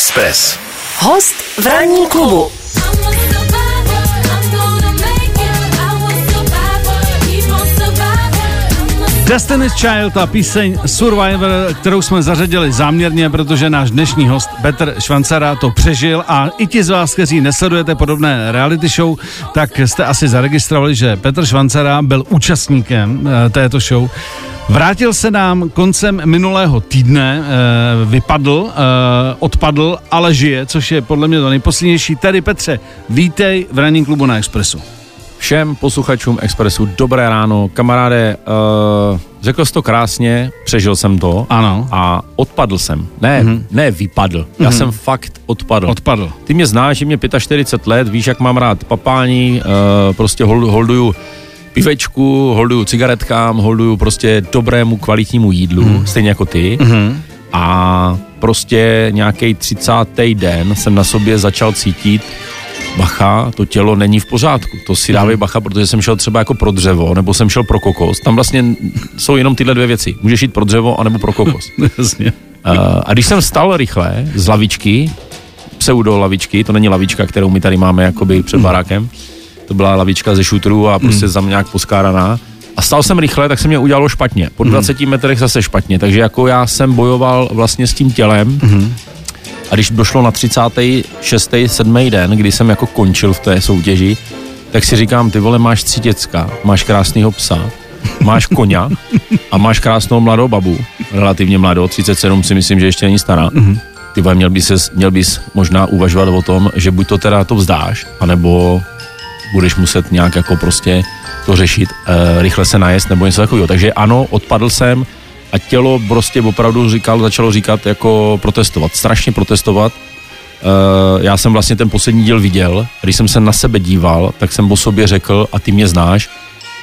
Express. Host v ranní klubu. Destiny's Child a píseň Survivor, kterou jsme zařadili záměrně, protože náš dnešní host Petr Švancara to přežil a i ti z vás, kteří nesledujete podobné reality show, tak jste asi zaregistrovali, že Petr Švancara byl účastníkem uh, této show. Vrátil se nám koncem minulého týdne, uh, vypadl, uh, odpadl, ale žije, což je podle mě to nejposlednější. Tedy Petře, vítej v ranním klubu na Expressu. Všem posluchačům Expressu dobré ráno. Kamaráde, uh, řekl jsi to krásně, přežil jsem to. Ano. A odpadl jsem. Ne, mm-hmm. ne vypadl. Já mm-hmm. jsem fakt odpadl. Odpadl. Ty mě znáš, že mě 45 let, víš, jak mám rád papání, uh, prostě hold, holduju pivečku, holduju cigaretkám, holduju prostě dobrému kvalitnímu jídlu, mm. stejně jako ty. Mm-hmm. A prostě nějaký 30. den jsem na sobě začal cítit, bacha, to tělo není v pořádku. To si dávej Mhm. bacha, protože jsem šel třeba jako pro dřevo, nebo jsem šel pro kokos. Tam vlastně jsou jenom tyhle dvě věci. Můžeš jít pro dřevo, anebo pro kokos. Uh, a když jsem vstal rychle z lavičky, pseudo lavičky, to není lavička, kterou my tady máme jakoby před barákem, to byla lavička ze šutrů a prostě Mhm. tam nějak poskáraná. A stal jsem rychle, tak se mě udělalo špatně. Po Mhm. 20 metrech zase špatně, takže jako já jsem bojoval vlastně s tím tělem. Mhm. A když došlo na 36. 7. den, kdy jsem jako končil v té soutěži, tak si říkám, ty vole, máš tři děcka, máš krásného psa, máš koně a máš krásnou mladou babu, relativně mladou, 37 si myslím, že ještě není stará. Ty vole, měl bys, měl bys možná uvažovat o tom, že buď to teda to vzdáš, anebo budeš muset nějak jako prostě to řešit, e, rychle se najest nebo něco takového. Takže ano, odpadl jsem a tělo prostě opravdu říkal, začalo říkat jako protestovat, strašně protestovat. E, já jsem vlastně ten poslední díl viděl, když jsem se na sebe díval, tak jsem o sobě řekl, a ty mě znáš,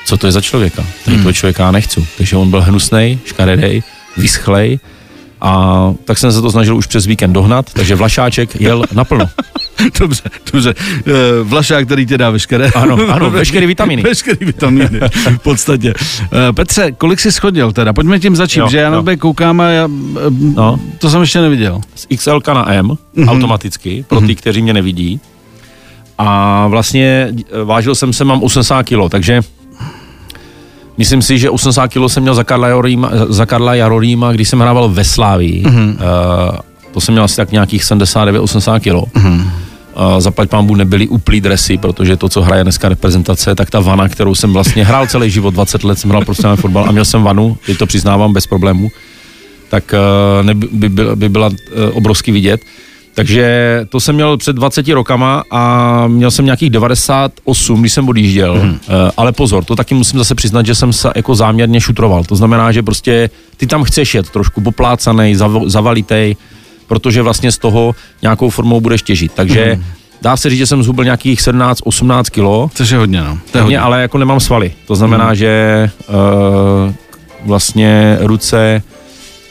co to je za člověka. Tady toho člověka já nechci. Takže on byl hnusnej, škaredej, vyschlej a tak jsem se to snažil už přes víkend dohnat, takže Vlašáček jel naplno. Dobře, dobře. Eh, Vlašák, který tě dá veškeré... Ano, ano, veškeré vitaminy. Veškeré vitamíny, v podstatě. Eh, Petře, kolik jsi schodil teda? Pojďme tím začít, Jo, že já na tebe koukám a já, eh, No. to jsem ještě neviděl. z XL na M mm-hmm. automaticky, pro ty, kteří mě nevidí. A vlastně vážil jsem se, mám 80 kg, takže myslím si, že 80 kg jsem měl za Karla Jarolíma, za Karla Jarolíma když jsem hrával ve Slávii. Mm-hmm. Uh, to jsem měl asi tak nějakých 79-80 kg. Mm-hmm. Uh, zaplať pámbu nebyly úplný dresy, protože to, co hraje dneska reprezentace, tak ta vana, kterou jsem vlastně hrál celý život, 20 let jsem hrál profesionální fotbal a měl jsem vanu, teď to přiznávám bez problémů, tak uh, neby, by, by, by byla uh, obrovsky vidět. Takže to jsem měl před 20 rokama a měl jsem nějakých 98, když jsem odjížděl. Hmm. Ale pozor, to taky musím zase přiznat, že jsem se jako záměrně šutroval. To znamená, že prostě ty tam chceš jet trošku poplácanej, zav, zavalitej, protože vlastně z toho nějakou formou budeš těžit. Takže hmm. dá se říct, že jsem zhubil nějakých 17-18 kilo. Což je hodně, no. To je hodně. Hodně, ale jako nemám svaly. To znamená, hmm. že uh, vlastně ruce,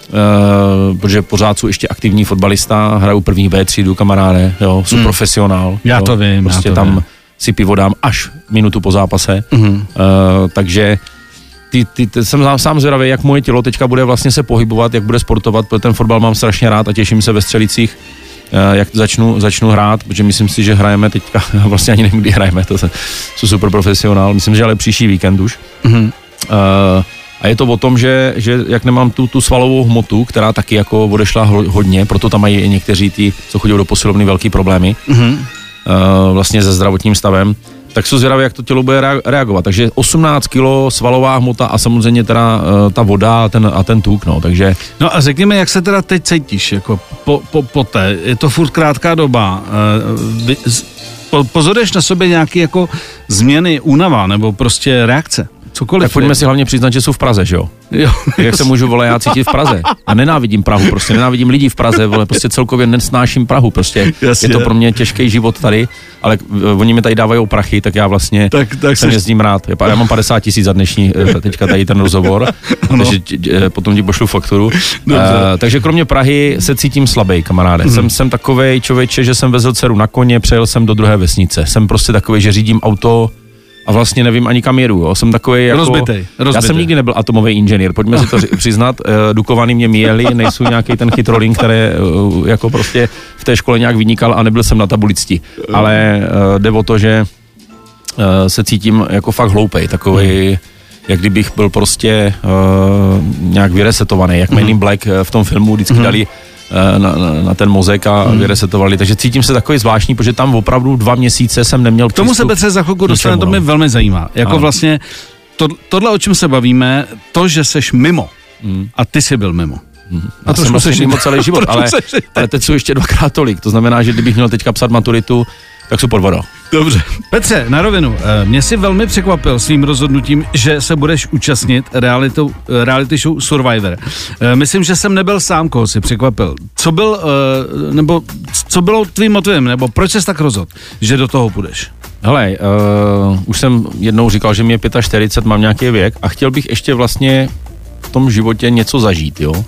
uh, protože pořád jsou ještě aktivní fotbalista, hraju první B třídu, kamaráde, jo, jsou hmm. profesionál. Já jo, to vím, já Prostě to tam vím. si pivo dám až minutu po zápase. Mhm. Uh, takže ty, ty, ty, jsem sám- sám zvědavý, jak moje tělo teďka bude vlastně se pohybovat, jak bude sportovat, protože ten fotbal mám strašně rád a těším se ve střelicích, eh, jak začnu, začnu hrát, protože myslím si, že hrajeme teďka, já vlastně ani nevím, kdy hrajeme, to jsem, jsem super profesionál, myslím, že ale příští víkend už. Mhm. Uh, a je to o tom, že, že jak nemám tu, tu svalovou hmotu, která taky jako odešla ho- hodně, proto tam mají i někteří ty, co chodí do posilovny, velký problémy, Mhm. uh, vlastně se zdravotním stavem, tak jsou zvědaví, jak to tělo bude rea- reagovat. Takže 18 kg svalová hmota a samozřejmě teda uh, ta voda a ten, a ten tuk, no, takže No a řekněme, jak se teda teď cítíš, jako po, po, po té, je to furt krátká doba, eh, vy, z- po, pozoruješ na sobě nějaké jako změny, únava, nebo prostě reakce? Cokoliv. tak pojďme si hlavně přiznat, že jsou v Praze, že jo? Jo. Jak se můžu, vole, já cítit v Praze. A nenávidím Prahu, prostě nenávidím lidí v Praze, vole, prostě celkově nesnáším Prahu, prostě Jasně. je to pro mě těžký život tady, ale eh, oni mi tady dávají prachy, tak já vlastně Tak- tak jsem jezdím rád. Já mám 50 tisíc za dnešní, eh, teďka tady ten rozhovor, takže eh, potom ti pošlu fakturu. Dobře. Eh, takže kromě Prahy se cítím slabý, kamaráde. Mhm. Jsem, jsem takovej člověče, že jsem vezl dceru na koně, přejel jsem do druhé vesnice. Jsem prostě takový, že řídím auto a vlastně nevím ani kam jedu. Jo. Jsem takový jako... Rozbitej, Já rozbitej. jsem nikdy nebyl atomový inženýr, pojďme si to ři- přiznat. Eh, Dukovany mě míjeli, nejsou nějaký ten chytrolin, který eh, jako prostě v té škole nějak vynikal a nebyl jsem na tabuličti. Ale eh, jde o to, že se cítím jako fakt hloupej, takový, jak kdybych byl prostě uh, nějak vyresetovaný, jak Men in Black v tom filmu vždycky dali eh, na, na, na ten mozek a vyresetovali. Takže cítím se takový zvláštní, protože tam opravdu dva měsíce jsem neměl K tomu se Petře za chvilku dostane, to mě no. velmi zajímá. Jako Ano. vlastně to, tohle, o čem se bavíme, to, že seš mimo a ty jsi byl mimo. Já jsem vlastně mimo celý život, ale, ale teď jsou ještě dvakrát tolik. To znamená, že kdybych měl teďka psat maturitu, tak jsou pod vodou. Dobře. Petře, na rovinu, eh, mě si velmi překvapil svým rozhodnutím, že se budeš účastnit realitou, eh, reality show Survivor. Eh, Myslím, že jsem nebyl sám, koho si překvapil. Co byl, nebo co bylo tvým motivem, nebo proč jsi tak rozhodl, že do toho půjdeš? Hele, uh, už jsem jednou říkal, že mi je 45, mám nějaký věk a chtěl bych ještě vlastně v tom životě něco zažít, jo.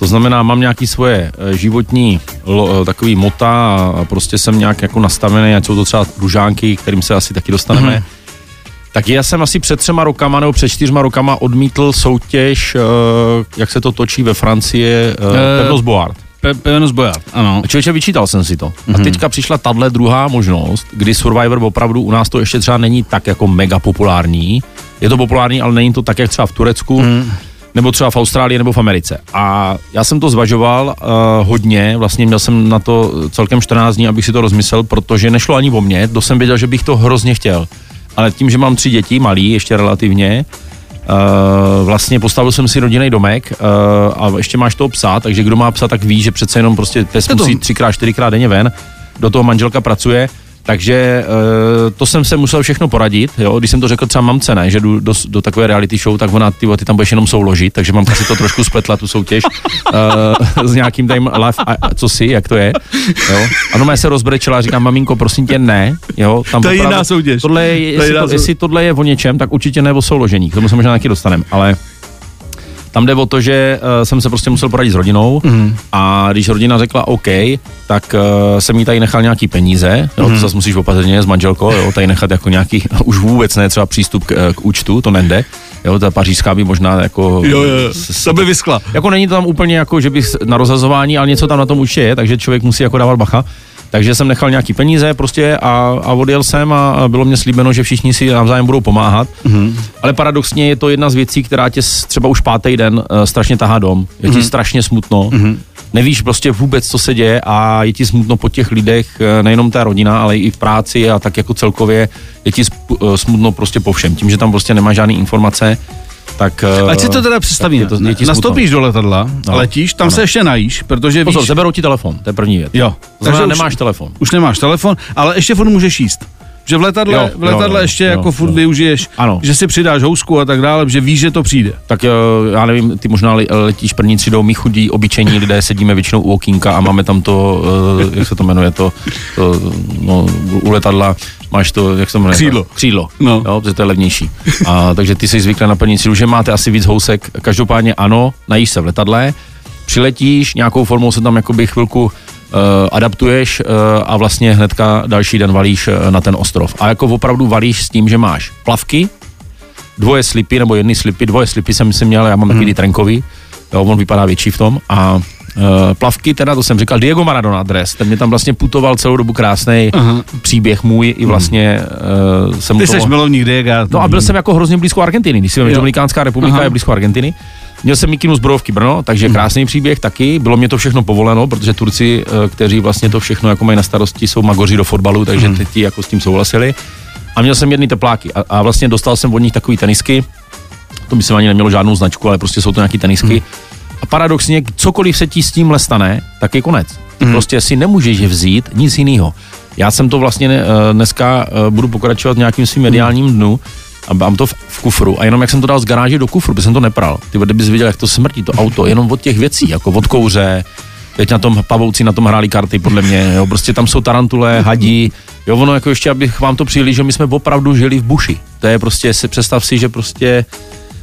To znamená, mám nějaký svoje eh, životní lo, eh, takový mota a prostě jsem nějak jako nastavený, ať jsou to třeba ružánky, kterým se asi taky dostaneme. Mm-hmm. Tak já jsem asi před třema rokama nebo před čtyřma rokama odmítl soutěž, eh, jak se to točí ve Francii, Pevnost Board. Pe- Pevnost Bojard, ano. Člověče, vyčítal jsem si to. A Mhm. teďka přišla tahle druhá možnost, kdy Survivor opravdu u nás to ještě třeba není tak jako mega populární. Je to populární, ale není to tak, jak třeba v Turecku, Mhm. Nebo třeba v Austrálii, nebo v Americe. A já jsem to zvažoval uh, hodně, vlastně měl jsem na to celkem 14 dní, abych si to rozmyslel, protože nešlo ani o mě, to jsem věděl, že bych to hrozně chtěl. Ale tím, že mám tři děti, malý ještě relativně, Uh, vlastně postavil jsem si rodinný domek uh, a ještě máš toho psa, takže kdo má psa, tak ví, že přece jenom prostě pes musí třikrát, čtyřikrát denně ven, do toho manželka pracuje, takže uh, to jsem se musel všechno poradit, jo? když jsem to řekl třeba mamce, ne, že jdu do, do takové reality show, tak ona, ty, ty tam budeš jenom souložit, takže mamka si to trošku spletla, tu soutěž, uh, s nějakým tady live, a, a, co si, jak to je, jo? Ano, mě se rozbrečela a říkám, maminko, prosím tě, ne, jo? Tam To je jiná soutěž. Tohle je, To je jestli, jiná to, jestli tohle je o něčem, tak určitě ne o souložení, k tomu se možná taky dostaneme, ale tam jde o to, že uh, jsem se prostě musel poradit s rodinou mm. a když rodina řekla OK, tak uh, jsem jí tady nechal nějaký peníze, jo, to zase musíš opatrně s manželkou, jo, tady nechat jako nějaký, už vůbec ne třeba přístup k, k účtu, to nejde, jo, ta pařížská by možná jako... s- to by vyskla. jako není to tam úplně jako, že bych na rozhazování, ale něco tam na tom určitě je, takže člověk musí jako dávat bacha. Takže jsem nechal nějaký peníze prostě a, a odjel jsem a a bylo mě slíbeno, že všichni si navzájem budou pomáhat. Mm-hmm. Ale paradoxně je to jedna z věcí, která tě třeba už pátý den uh, strašně tahá dom. Je ti mm-hmm. strašně smutno. Mm-hmm. Nevíš prostě vůbec, co se děje a je ti smutno po těch lidech, eh, nejenom ta rodina, ale i v práci a tak jako celkově je ti eh, smutno prostě po všem. Tím, že tam prostě nemáš žádný informace, tak... eh, Ať si to teda představíme. je to-. Nastoupíš do letadla, No. letíš, tam Ano. se ještě najíš, protože Pozor, víš... zeberou ti telefon, to je první věc. Jo. Už- nemáš telefon. Už nemáš telefon, ale ještě furt můžeš jíst. Že v letadle, Jo, v letadle jo, jo, ještě jo, jako furt jo. využiješ, Ano. že si přidáš housku a tak dále, že víš, že to přijde. Tak eh, já nevím, ty možná le- letíš první třídou, my chudí obyčejní lidé sedíme většinou u okýnka a máme tam to, eh, jak se to jmenuje, to, to no, u letadla máš to, jak se to jmenuje? Křídlo. Křídlo, No. jo, protože to je levnější. A, takže ty jsi zvyklý na třídu, že máte asi víc housek, každopádně ano, najíš se v letadle, přiletíš, nějakou formou se tam jakoby chvilku uh, adaptuješ uh, a vlastně hnedka další den valíš uh, na ten ostrov. A jako opravdu valíš s tím, že máš plavky, dvoje slipy, nebo jedny slipy, dvoje slipy jsem si měl, já mám takový hmm. trenkový, jo, on vypadá větší v tom a plavky, teda to jsem říkal, Diego Maradona dres, ten mě tam vlastně putoval celou dobu krásný příběh můj i vlastně uh, jsem Ty to- jsi milovník Diega. No a byl jsem jako hrozně blízko Argentiny, když si vím. Dominikánská republika Aha. je blízko Argentiny. Měl jsem mikinu zbrojovky Brno, takže krásný příběh taky. Bylo mě to všechno povoleno, protože Turci, eh, kteří vlastně to všechno jako mají na starosti, jsou magoři do fotbalu, takže ty, ti jako s tím souhlasili. A měl jsem jedny tepláky a, a vlastně dostal jsem od nich takový tenisky. To by se ani nemělo žádnou značku, ale prostě jsou to nějaký tenisky. A paradoxně, cokoliv se ti s tímhle stane, tak je konec. Ty prostě si nemůžeš vzít nic jiného. Já jsem to vlastně eh, dneska eh, budu pokračovat v nějakým svým mediálním dnu a mám to v, v kufru a jenom jak jsem to dal z garáže do kufru, by jsem to nepral. Ty kdybys viděl, jak to smrtí, to auto, jenom od těch věcí, jako od kouře, teď na tom pavouci na tom hráli karty, podle mě, jo, prostě tam jsou tarantule, hadí, jo, ono jako ještě, abych vám to přihlížel, my jsme opravdu žili v buši. To je prostě, si představ si, že prostě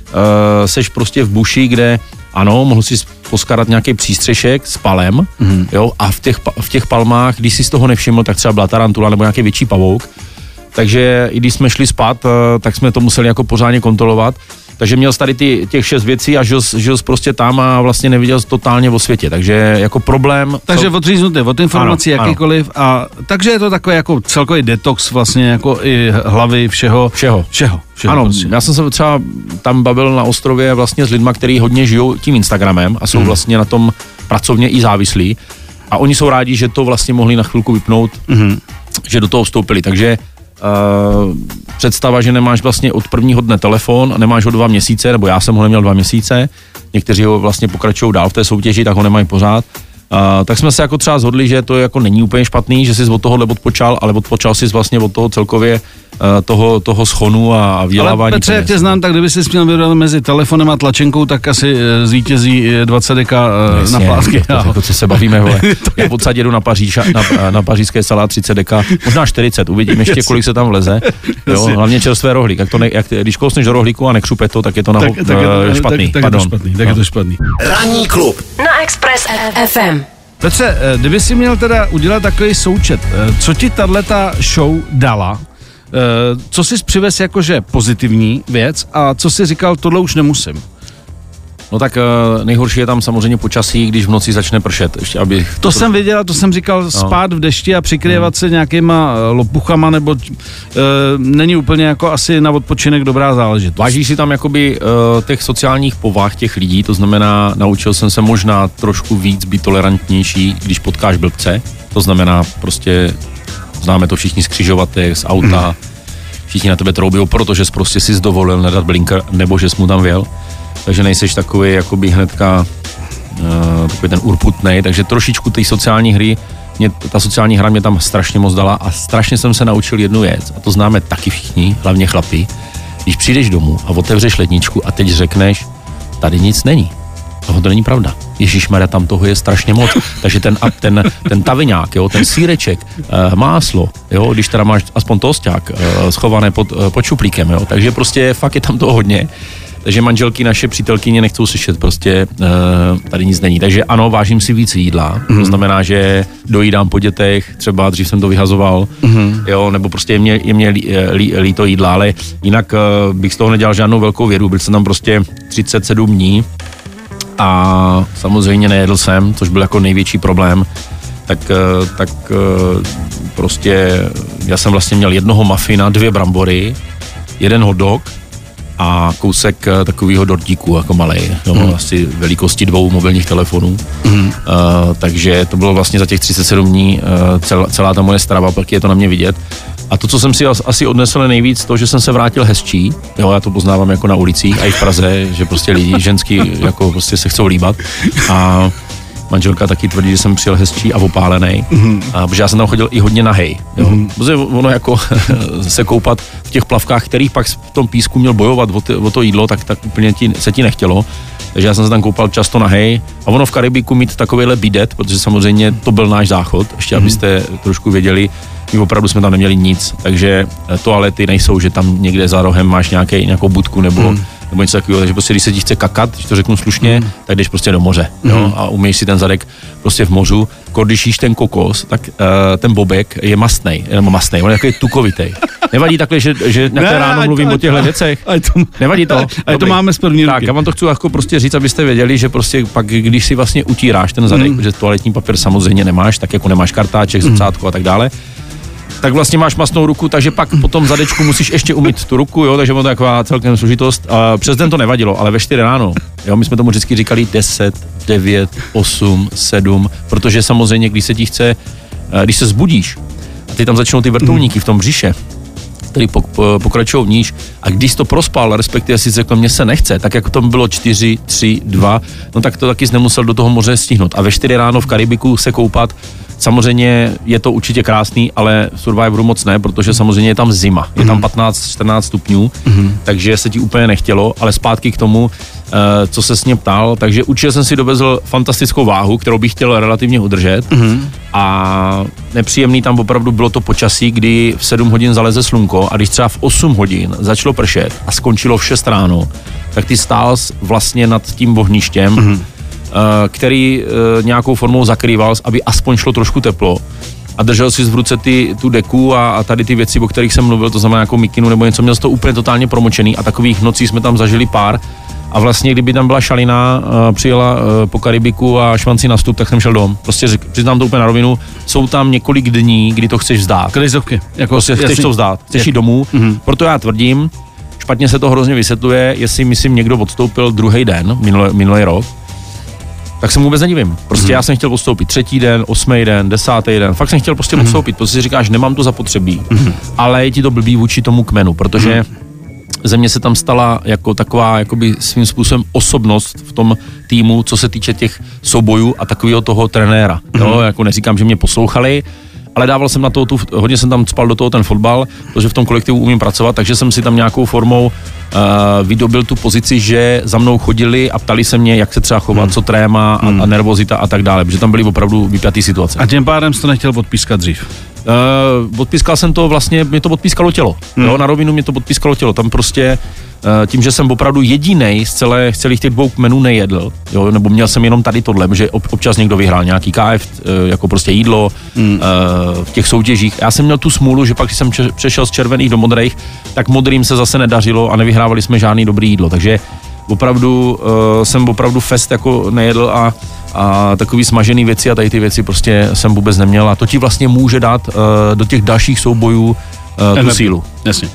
uh, seš prostě v buši, kde ano, mohl si poskarat nějaký přístřešek s palem, mm-hmm. jo, a v těch, v těch palmách, když si z toho nevšiml, tak třeba byla tarantula nebo nějaký větší pavouk, takže i když jsme šli spát, eh, tak jsme to museli jako pořádně kontrolovat. Takže měl tady ty, těch šest věcí a žil, žil prostě tam a vlastně neviděl totálně o světě. Takže jako problém... Takže co- odříznutý od informací Ano, ano. jakýkoliv a takže je to takový jako celkový detox vlastně jako i hlavy všeho. Všeho. Všeho. všeho Ano, prostě. já jsem se třeba tam bavil na ostrově vlastně s lidma, kteří hodně žijou tím Instagramem a jsou Mhm. vlastně na tom pracovně i závislí. A oni jsou rádi, že to vlastně mohli na chvilku vypnout, Mhm. že do toho vstoupili. Takže uh, představa, že nemáš vlastně od prvního dne telefon a nemáš ho dva měsíce, nebo já jsem ho neměl dva měsíce, někteří ho vlastně pokračují dál v té soutěži, tak ho nemají pořád. Uh, tak jsme se jako třeba zhodli, že to jako není úplně špatný, že jsi od tohohle odpočal, ale odpočal jsi vlastně od toho celkově uh, toho, toho schonu a, a Ale vydělávání. Petře, jak tě znám, tak kdyby jsi měl vybrat mezi telefonem a tlačenkou, tak asi eh, zvítězí eh, 20 deka eh, na Jasně, plásky. To, to, to, co se bavíme, vole. Já v podstatě jedu na, Paříž, na, na pařížské salát 30 deka, možná 40, uvidím ještě, kolik se tam vleze. Jo, hlavně čerstvé rohlík. Jak to ne, jak, když kousneš do rohlíku a nekřupe to, tak je to na, tak, tak, je to, eh, špatný. tak, tak, je to Pardon. špatný. Tak je to špatný. Ranní klub na Express FM. Petře, eh, kdyby si měl teda udělat takový součet, eh, co ti tato show dala, eh, co jsi přivez jakože pozitivní věc a co jsi říkal, tohle už nemusím. No tak eh, nejhorší je tam samozřejmě počasí, když v noci začne pršet. Ještě aby To jsem věděl, to jsem říkal, spát v dešti a přikryvat se nějakýma eh, lopuchama, nebo uh, není úplně jako asi na odpočinek dobrá záležitost. Vážíš si tam jakoby uh, těch sociálních povah těch lidí, to znamená, naučil jsem se možná trošku víc být tolerantnější, když potkáš blbce, to znamená prostě, známe to všichni z křižovatek, z auta, všichni na tebe troubí, protože jsi prostě si dovolil nedat blinker, nebo že jsi mu tam věl, takže nejseš takový jakoby hnedka uh, takový ten urputnej, takže trošičku té sociální hry mě, ta sociální hra mě tam strašně moc dala a strašně jsem se naučil jednu věc, a to známe taky všichni, hlavně chlapi, když přijdeš domů a otevřeš ledničku a teď řekneš, tady nic není. Toho to není pravda. Ježíš tam toho je strašně moc. Takže ten, ten, ten taviňák, jo, ten síreček, eh, máslo, jo, když teda máš aspoň tosták eh, schované pod, pod šuplíkem, jo, takže prostě fakt je tam toho hodně. Takže manželky, naše přítelkyně nechcou slyšet, prostě uh, tady nic není. Takže ano, vážím si víc jídla, mm. to znamená, že dojídám po dětech, třeba dřív jsem to vyhazoval, mm. jo, nebo prostě je mě, je mě lí, lí, líto jídla, ale jinak uh, bych z toho nedělal žádnou velkou vědu, byl jsem tam prostě 37 dní a samozřejmě nejedl jsem, což byl jako největší problém, tak, eh, tak eh, prostě já jsem vlastně měl jednoho mafina, dvě brambory, jeden hot dog a kousek eh, takového dortíku, jako malej, no, mm. asi velikosti dvou mobilních telefonů. Mm. Uh, takže to bylo vlastně za těch 37 dní uh, celá, celá ta moje strava, pak je to na mě vidět. A to, co jsem si as- asi odnesl nejvíc, to, že jsem se vrátil hezčí, jo, já to poznávám jako na ulicích a i v Praze, že prostě lidi, ženský, jako prostě se chcou líbat. A manželka taky tvrdí, že jsem přijel hezčí a opálený, mm-hmm. a, protože já jsem tam chodil i hodně nahej. Jo. Mm-hmm. Protože ono jako se koupat v těch plavkách, kterých pak v tom písku měl bojovat o, ty, o to jídlo, tak, tak úplně ti, se ti nechtělo. Takže já jsem se tam koupal často nahej. A ono v Karibiku mít takovýhle bidet, protože samozřejmě to byl náš záchod, ještě Mhm. abyste trošku věděli, my opravdu jsme tam neměli nic, takže eh, toalety nejsou, že tam někde za rohem máš nějaký, nějakou budku nebo, Mhm. nebo něco takového, takže prostě když se ti chce kakat, když to řeknu slušně, tak jdeš prostě do moře jo, a umíš si ten zadek prostě v mořu. Když jíš ten kokos, tak uh, ten bobek je mastnej, nebo mastnej, on je takový tukovitej. Nevadí takhle, že, že na Ne, ráno mluvím ať- o těchto věcech? to- Nevadí to? ať to Dobrý. máme z první Tak, ruky. já vám to chci jako prostě říct, abyste věděli, že prostě pak, když si vlastně utíráš ten zadek, Mm. že toaletní papír samozřejmě nemáš, tak jako nemáš kartáček, zrcátko a tak dále, tak vlastně máš masnou ruku, takže pak po tom zadečku musíš ještě umít tu ruku, jo, takže to taková celkem složitost. A přes den to nevadilo, ale ve 4 ráno, jo, my jsme tomu vždycky říkali 10, 9, 8, 7, protože samozřejmě, když se ti chce, eh, když se zbudíš a ty tam začnou ty vrtulníky v tom břiše, který pok, po, pokračují níž a když to prospal, respektive si řekl, mně se nechce, tak jako to bylo 4, 3, 2, no tak to taky jsi nemusel do toho moře stihnout. A ve 4 ráno v Karibiku se koupat, samozřejmě je to určitě krásný, ale v Survivoru moc ne, protože samozřejmě je tam zima, je tam 15-14 stupňů, takže se ti úplně nechtělo, ale zpátky k tomu, eh, co se s mě ptal, takže určitě jsem si dovezl fantastickou váhu, kterou bych chtěl relativně udržet. A nepříjemný tam opravdu bylo to počasí, kdy v 7 hodin zaleze slunko a když třeba v 8 hodin začalo pršet a skončilo v 6 ráno, tak ty stál vlastně nad tím ohništěm, mm-hmm. Který eh, nějakou formou zakrýval, aby aspoň šlo trošku teplo. a držel si v ruce ty, tu deku a, a tady ty věci, o kterých jsem mluvil, to znamená jako mikinu nebo něco, měl to úplně totálně promočený a takových nocí jsme tam zažili pár. A vlastně, kdyby tam byla šalina, uh, přijela po Karibiku a švanci na stup, tak jsem šel dom. Prostě přiznám to úplně na rovinu, jsou tam několik dní, kdy to chceš vzdát. Krizovky. Jako prostě chceš jasný. to vzdát, chceš jít domů, mm-hmm. proto já tvrdím, špatně se to hrozně vysvětluje, jestli myslím někdo odstoupil druhý den, minulý, minulý rok, tak se mu vůbec nedivím. Prostě mm-hmm. já jsem chtěl odstoupit třetí den, osmý den, desátý den. Fakt jsem chtěl prostě mm-hmm. odstoupit, protože si říkáš, nemám to zapotřebí, mm-hmm. ale je ti to blbý vůči tomu kmenu, protože mm-hmm. ze mě se tam stala jako taková jakoby svým způsobem osobnost v tom týmu, co se týče těch soubojů a takového toho trenéra. Mm-hmm. Jo, jako neříkám, že mě poslouchali, ale dával jsem na to, tu, hodně jsem tam spal do toho ten fotbal, protože v tom kolektivu umím pracovat, takže jsem si tam nějakou formou uh, vydobil tu pozici, že za mnou chodili a ptali se mě, jak se třeba chovat, hmm. co tréma a, a nervozita a tak dále, protože tam byly opravdu vypjatý situace. A tím pádem jsi to nechtěl odpískat dřív? Uh, odpískal jsem to vlastně, mě to odpískalo tělo. Hmm. Jo, na rovinu mě to odpískalo tělo. Tam prostě uh, tím, že jsem opravdu jediný z, celé, z celých těch dvou kmenů nejedl, jo, nebo měl jsem jenom tady tohle, že ob, občas někdo vyhrál nějaký KF, uh, jako prostě jídlo hmm. uh, v těch soutěžích. Já jsem měl tu smůlu, že pak, když jsem přešel z červených do modrých, tak modrým se zase nedařilo a nevyhrávali jsme žádný dobrý jídlo. Takže opravdu uh, jsem opravdu fest jako nejedl a a takový smažený věci a tady ty věci prostě jsem vůbec neměl a to ti vlastně může dát uh, do těch dalších soubojů uh, tu sílu. Jasně.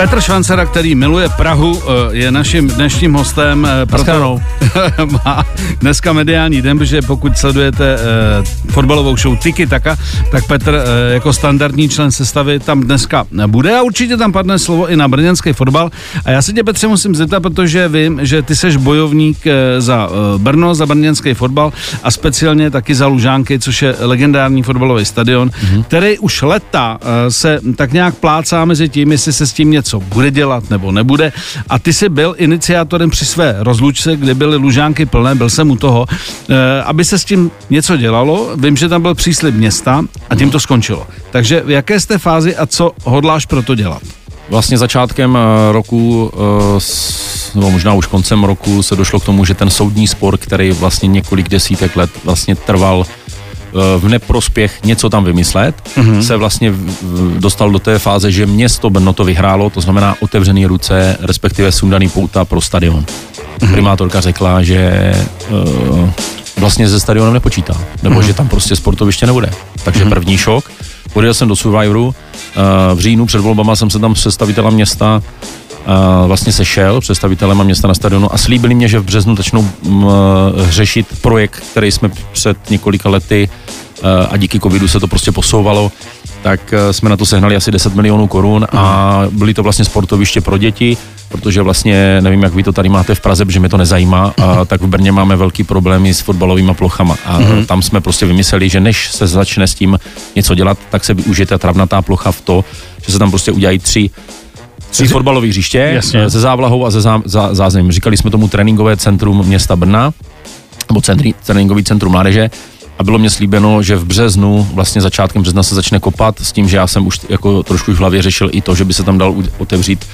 Petr Švancera, který miluje Prahu, eh, je naším dnešním hostem. eh, Proto má dneska mediální den, protože pokud sledujete uh, fotbalovou show Tiki Taka, tak Petr jako standardní člen sestavy tam dneska bude a určitě tam padne slovo i na brněnský fotbal. A já se tě, Petře, musím zeptat, protože vím, že ty seš bojovník za Brno, za brněnský fotbal a speciálně taky za Lužánky, což je legendární fotbalový stadion, mm-hmm. který už leta se tak nějak plácá mezi tím, jestli se s tím něco bude dělat nebo nebude. A ty jsi byl iniciátorem při své rozlučce, kde byly Lužánky plné, byl jsem u toho, eh, aby se s tím něco dělalo. Vím, že tam byl příslib města a tím to skončilo. Takže v jaké jste fázi a co hodláš pro to dělat? Vlastně začátkem eh, roku, eh, nebo možná už koncem roku, se došlo k tomu, že ten soudní spor, který vlastně několik desítek let vlastně trval v neprospěch něco tam vymyslet, mm-hmm. se vlastně dostal do té fáze, že město Brno to vyhrálo, to znamená otevřený ruce, respektive sundaný pouta pro stadion. Mm-hmm. Primátorka řekla, že uh, vlastně se stadionem nepočítá, nebo mm-hmm. že tam prostě sportoviště nebude. Takže mm-hmm. první šok. Odjel jsem do Survivoru, uh, v říjnu před volbama jsem se tam s představitelem města vlastně sešel, představitelem města na stadionu a slíbili mě, že v březnu začnou mm, řešit projekt, který jsme před několika lety uh, a díky covidu se to prostě posouvalo, tak uh, jsme na to sehnali asi 10 milionů korun a byly to vlastně sportoviště pro děti, protože vlastně, nevím, jak vy to tady máte v Praze, protože mě to nezajímá, a tak v Brně máme velký problémy s fotbalovými plochama. A mm-hmm. tam jsme prostě vymysleli, že než se začne s tím něco dělat, tak se využije ta travnatá plocha v to, že se tam prostě udělají tři tři fotbalové hřiště Jasně. eh, se závlahou a se zá, zá, zázemím. Říkali jsme tomu tréninkové centrum města Brna, nebo centri, tréninkový centrum mládeže a bylo mě slíbeno, že v březnu, vlastně začátkem března se začne kopat s tím, že já jsem už jako trošku v hlavě řešil i to, že by se tam dal otevřít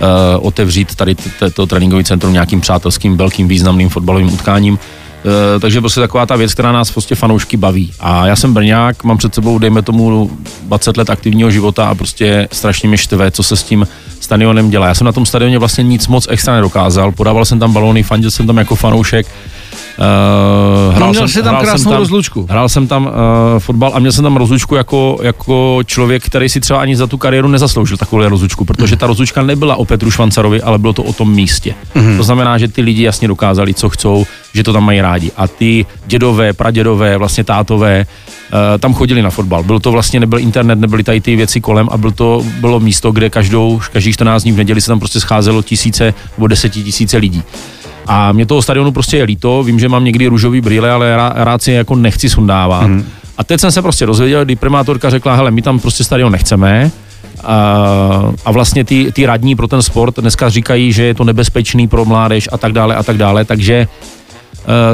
uh, otevřít tady to tréninkový centrum nějakým přátelským, velkým, významným fotbalovým utkáním. Uh, takže prostě taková ta věc, která nás prostě fanoušky baví. A já jsem Brňák, mám před sebou, dejme tomu, 20 let aktivního života a prostě strašně mě štve, co se s tím stadionem dělá. Já jsem na tom stadioně vlastně nic moc extra nedokázal, podával jsem tam balóny, fandil jsem tam jako fanoušek. Uh, No, měl jsi tam jsem krásnou rozlučku. Hrál jsem tam uh, fotbal a měl jsem tam rozlučku jako, jako člověk, který si třeba ani za tu kariéru nezasloužil takovou rozlučku, protože ta rozlučka nebyla o Petru Švancarovi, ale bylo to o tom místě. Mm-hmm. To znamená, že ty lidi jasně dokázali, co chcou, že to tam mají rádi. A ty dědové, pradědové, vlastně tátové, uh, tam chodili na fotbal. Byl to vlastně, nebyl internet, nebyly tady ty věci kolem a byl to, bylo místo, kde každou, každých 14 dní v neděli se tam prostě scházelo tisíce nebo desetitisíce lidí. A mě toho stadionu prostě je líto, vím, že mám někdy růžový brýle, ale rád, rád si je jako nechci sundávat. Mm. A teď jsem se prostě dozvěděl, kdy primátorka řekla, hele, my tam prostě stadion nechceme, a, a vlastně ty, ty radní pro ten sport dneska říkají, že je to nebezpečný pro mládež a tak dále a tak dále, takže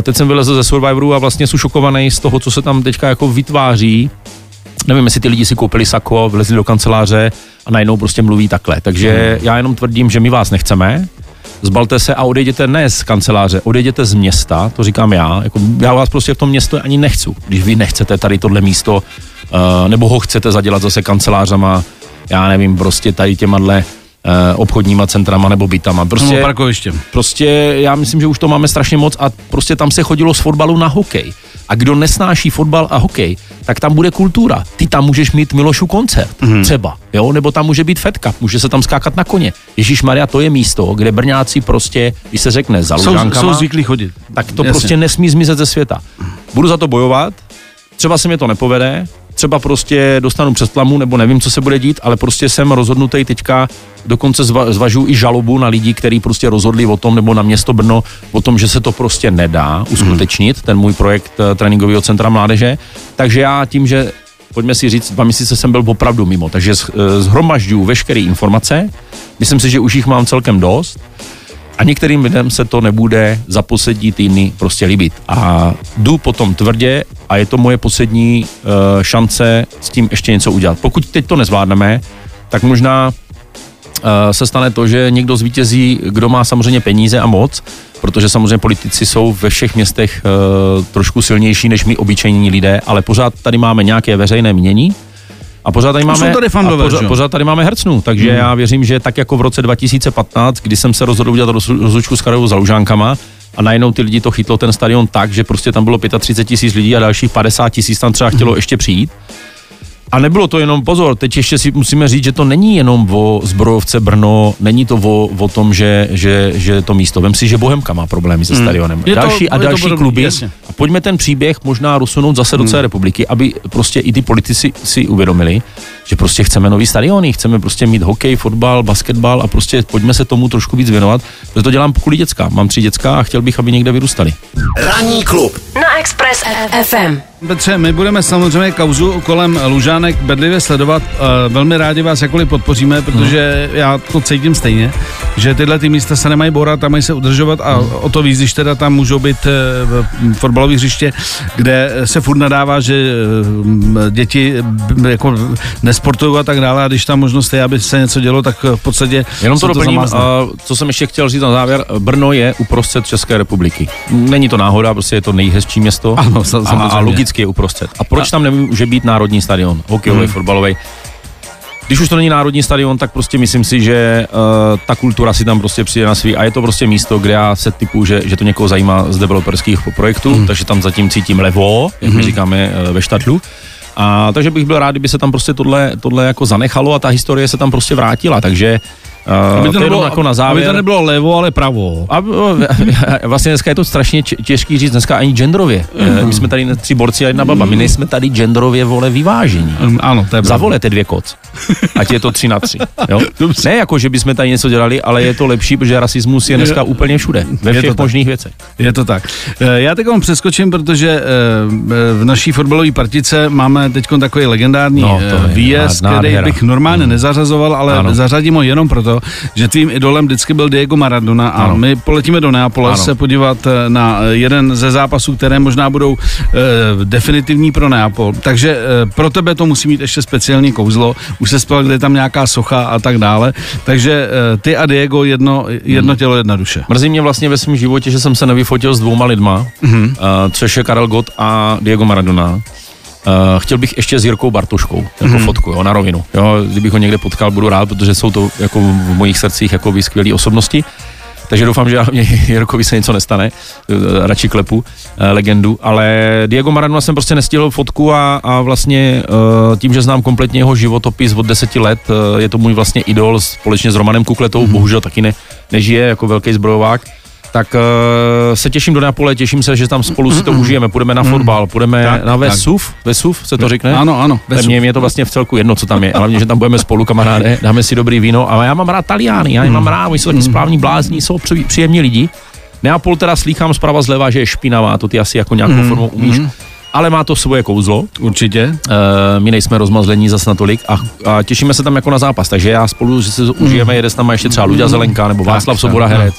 teď jsem vylezl ze Survivoru a vlastně jsem šokovaný z toho, co se tam teďka jako vytváří. Nevím, jestli ty lidi si koupili sako, vlezli do kanceláře a najednou prostě mluví takhle. Takže já jenom tvrdím, že my vás nechceme, zbalte se a odejděte ne z kanceláře, odejděte z města, to říkám já. Jako já vás prostě v tom městě ani nechci. Když vy nechcete tady tohle místo uh, nebo ho chcete zadělat zase kancelářama, já nevím, prostě tady těma uh, obchodníma centrama nebo bytama. Prostě, Nebo parkoviště. prostě já myslím, že už to máme strašně moc a prostě tam se chodilo z fotbalu na hokej. A kdo nesnáší fotbal a hokej, tak tam bude kultura. Ty tam můžeš mít Milošu koncert, mm. třeba, jo, nebo tam může být Fedka, může se tam skákat na koně. Ježíš Maria, to je místo, kde Brňáci prostě, když se řekne za Jsou, jsou zvyklí chodit. tak to Jasně. prostě nesmí zmizet ze světa. Budu za to bojovat, třeba se mi to nepovede, třeba prostě dostanu přes tlamu, nebo nevím, co se bude dít, ale prostě jsem rozhodnutý teďka, dokonce zva, zvažuji i žalobu na lidi, kteří prostě rozhodli o tom, nebo na město Brno, o tom, že se to prostě nedá uskutečnit, ten můj projekt eh, tréninkového centra mládeže. Takže já tím, že pojďme si říct, dva měsíce jsem byl opravdu mimo, takže eh, zhromažďuju veškeré informace, myslím si, že už jich mám celkem dost, a některým lidem se to nebude za poslední týdny prostě líbit. A jdu potom tvrdě a je to moje poslední uh, šance s tím ještě něco udělat. Pokud teď to nezvládneme, tak možná uh, se stane to, že někdo zvítězí, kdo má samozřejmě peníze a moc, protože samozřejmě politici jsou ve všech městech uh, trošku silnější než my obyčejní lidé, ale pořád tady máme nějaké veřejné mění, a pořád tady máme, tady fandové, a pořád, pořád tady máme hercnu, takže hmm. já věřím, že tak jako v roce 2015, kdy jsem se rozhodl udělat roz- rozlučku s Karlovou za Lužánkama, a najednou ty lidi to chytlo ten stadion tak, že prostě tam bylo 35 tisíc lidí a dalších 50 tisíc tam třeba chtělo ještě přijít. A nebylo to jenom, pozor, teď ještě si musíme říct, že to není jenom o zbrojovce Brno, není to o, o tom, že, že, že to místo. Vem si, že Bohemka má problémy se stadionem. Je to- další a to další podobný, kluby. jasně. A pojďme ten příběh možná rozsunout zase do celé republiky, aby prostě i ty politici si uvědomili, že prostě chceme nový stadiony, chceme prostě mít hokej, fotbal, basketbal a prostě pojďme se tomu trošku víc věnovat, protože to dělám kvůli děcka. Mám tři děcka a chtěl bych, aby někde vyrůstali. Ranní klub Na Express FM. Petře, my budeme samozřejmě kauzu kolem Lužánek bedlivě sledovat. Eh, Velmi rádi vás jakkoliv podpoříme, protože já to cítím stejně, že tyhle ty místa se nemají borat a mají se udržovat a o to víc, když teda tam můžou být eh, v- fotbalové hřiště, kde se furt nadává, že eh, děti jako nesportují a tak dále a když tam možnost je, aby se něco dělo, tak v podstatě Jenom to doplním, zamázne. a co jsem ještě chtěl říct na závěr, Brno je uprostřed České republiky. Není to náhoda, prostě je to nejhezčí město Ano, a, a logicky je uprostřed. A proč tam nemůže být národní stadion, hokejový, Hmm. fotbalový? Když už to není národní stadion, tak prostě myslím si, že uh, ta kultura si tam prostě přijde na svý a je to prostě místo, kde já se typu, že, že to někoho zajímá z developerských projektů, Hmm. mm. takže tam zatím cítím levo, jak my říkáme uh, ve štadlu. A takže bych byl rád, kdyby se tam prostě tohle, tohle jako zanechalo a ta historie se tam prostě vrátila, takže aby to, nebylo, jako na aby závěr. to nebylo levo, ale pravo. A vlastně dneska je to strašně těžký říct, dneska ani genderově. Mm. My jsme tady tři borci a jedna baba, my nejsme tady genderově vole vyvážení. Mm, Ano, to je pravda. Zavolete dvě koc. Ať je to tři na tři. Jo? Ne jako, že bychom tady něco dělali, ale je to lepší, protože rasismus je dneska úplně všude. Ve Je to všech tak. možných věcech. Je to tak. Eh, Já teď přeskočím, protože eh, v naší fotbalové partice máme teď takový legendární No, výjezd, který bych normálně nezařazoval, ale Ano. zařadím ho jenom proto, že tvým idolem vždycky byl Diego Maradona a Ano. my poletíme do Neapole Ano. se podívat eh, na jeden ze zápasů, které možná budou eh, definitivní pro Neapol. Takže eh, pro tebe to musí mít ještě speciální kouzlo. Už se spal, kde je tam nějaká socha a tak dále. Takže eh, ty a Diego jedno, jedno Hmm. tělo, jedna duše. Mrzí mě vlastně ve svém životě, že jsem se nevyfotil s dvouma lidma, mm-hmm. uh, což je Karel Gott a Diego Maradona. Uh, chtěl bych ještě s Jirkou Bartoškou jako mm-hmm. fotku, jo, na rovinu. Jo, kdybych ho někde potkal, budu rád, protože jsou to jako v mojich srdcích jako skvělé osobnosti. Takže doufám, že mě Jirkovi se něco nestane, eh, radši klepu, eh, legendu, ale Diego Maradona jsem prostě nestihl fotku a, a vlastně eh, tím, že znám kompletně jeho životopis od deseti let, eh, je to můj vlastně idol společně s Romanem Kukletou, mm-hmm. bohužel taky ne, nežije jako velký zbrojovák, tak uh, se těším do Neapole, těším se, že tam spolu si to užijeme, půjdeme na fotbal, půjdeme Tak, na tak. Vesuv, Vesuv se to řekne? Ano, ano. Vesuv. Mně mě je to vlastně v celku jedno, co tam je. Hlavně, že tam budeme spolu, kamaráde, dáme si dobrý víno. Ale já mám rád Taliány, já je mám rád, oni jsou taky správní blázni, jsou při- příjemní lidi. Neapol teda slýchám zprava zleva, že je špinavá, to ty asi jako nějakou formou umíš. Ale má to svoje kouzlo, Určitě. uh, my nejsme rozmazlení zas natolik a, a těšíme se tam jako na zápas, takže já spolu, že se užijeme, jede s náma ještě třeba Luďa Zelenka nebo Václav tak, Svoboda tak. herec.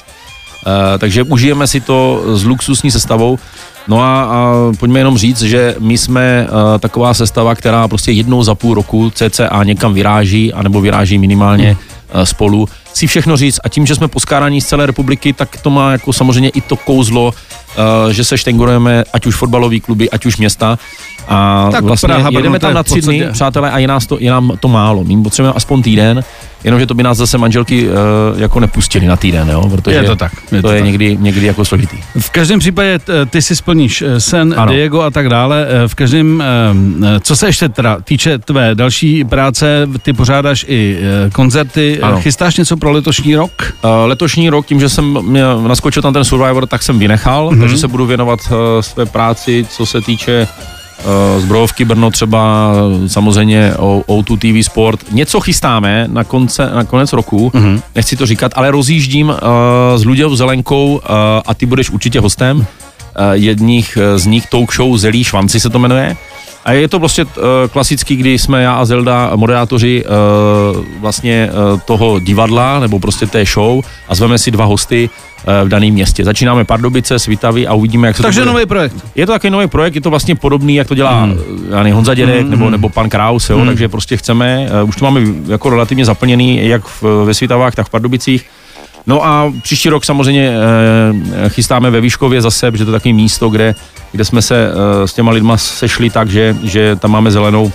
Uh, takže užijeme si to s luxusní sestavou. No a, a pojďme jenom říct, že my jsme uh, taková sestava, která prostě jednou za půl roku CCA někam vyráží, anebo vyráží minimálně uh, spolu. Si všechno říct a tím, že jsme poskáraní z celé republiky, tak to má jako samozřejmě i to kouzlo uh, že se štengurujeme, ať už fotbalový kluby, ať už města. A Tak vlastně Praha, jedeme tam na tři dny, přátelé, a je, nás to, je nám to málo. My potřebujeme aspoň týden, jenomže to by nás zase manželky uh, jako nepustili na týden, jo? protože Je to tak, je to to je tak. někdy, někdy jako složitý. V každém případě ty si splníš eh, sen Ano. Diego a tak dále. Eh, V každém, co se ještě teda týče tvé další práce, ty pořádáš i koncerty. Ano. Chystáš něco pro letošní rok? Uh, letošní rok, tím, že jsem naskočil tam ten Survivor, tak jsem vynechal, mm-hmm. takže se budu věnovat uh, své práci, co se týče zbrojovky Brno třeba, eh, samozřejmě o, O2 TV Sport. Něco chystáme na, konce, na konec roku, mm-hmm. nechci to říkat, ale rozjíždím uh, s Ludějou Zelenkou uh, a ty budeš určitě hostem uh, jedních eh, z nich talk show Zelí švanci se to jmenuje. A je to prostě uh, klasický, kdy jsme já a Zelda moderátoři uh, vlastně uh, toho divadla nebo prostě té show a zveme si dva hosty v daném městě. Začínáme Pardubice, Svitavy a uvidíme, jak se Takže to bude. nový projekt. Je to takový nový projekt, je to vlastně podobný, jak to dělá mm. nevím, Honza Dědek mm. nebo, nebo pan Kraus, jo, mm. takže prostě chceme, už to máme jako relativně zaplněný, jak v, ve Svitavách, tak v Pardubicích. No a příští rok samozřejmě e, chystáme ve Výškově zase, protože to je takové místo, kde, kde jsme se e, s těma lidma sešli tak, že, že tam máme zelenou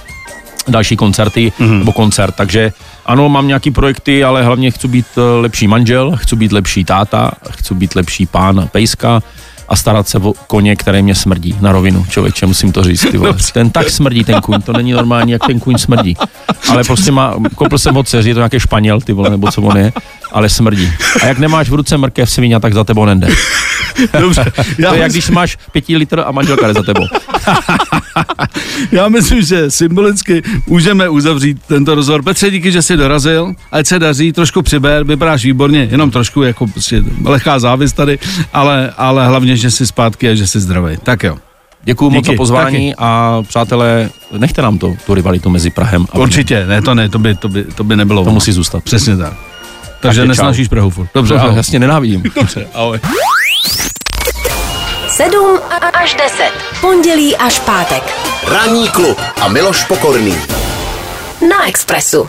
další koncerty mm-hmm. nebo koncert, takže ano, mám nějaký projekty, ale hlavně chci být eh, lepší manžel, chci být lepší táta, chci být lepší pán pejska a starat se o koně, které mě smrdí na rovinu, člověče, musím to říct. Ty vole. Ten tak smrdí, ten kuň, to není normální, jak ten kuň smrdí. Ale prostě má, koupil jsem ho dceři, je to nějaký španěl, ty vole, nebo co on je, ale smrdí. A jak nemáš v ruce mrkev svině, tak za tebou nende. Dobře. Já, To je jak myslím, když máš pěti litr a manželka jde za tebou. já myslím, že symbolicky můžeme uzavřít tento rozhovor. Petře, díky, že jsi dorazil. Ať se daří, trošku přiber, vypadáš výborně, jenom trošku jako prostě lehká závis tady, ale, ale hlavně, že jsi zpátky a že jsi zdravý. Tak jo. Děkuji moc za pozvání a přátelé, nechte nám to, tu rivalitu mezi Prahem a. Určitě, ne, to ne, to by, to by, to by nebylo. To ono. musí zůstat. Přesně tak. Takže nesnášíš Prahu furt. Dobře, Dobře, ahoj. jasně nenávidím. Dobře, ahoj. 7 až 10. Pondělí až pátek. Ranní klub a Miloš Pokorný. Na Expressu.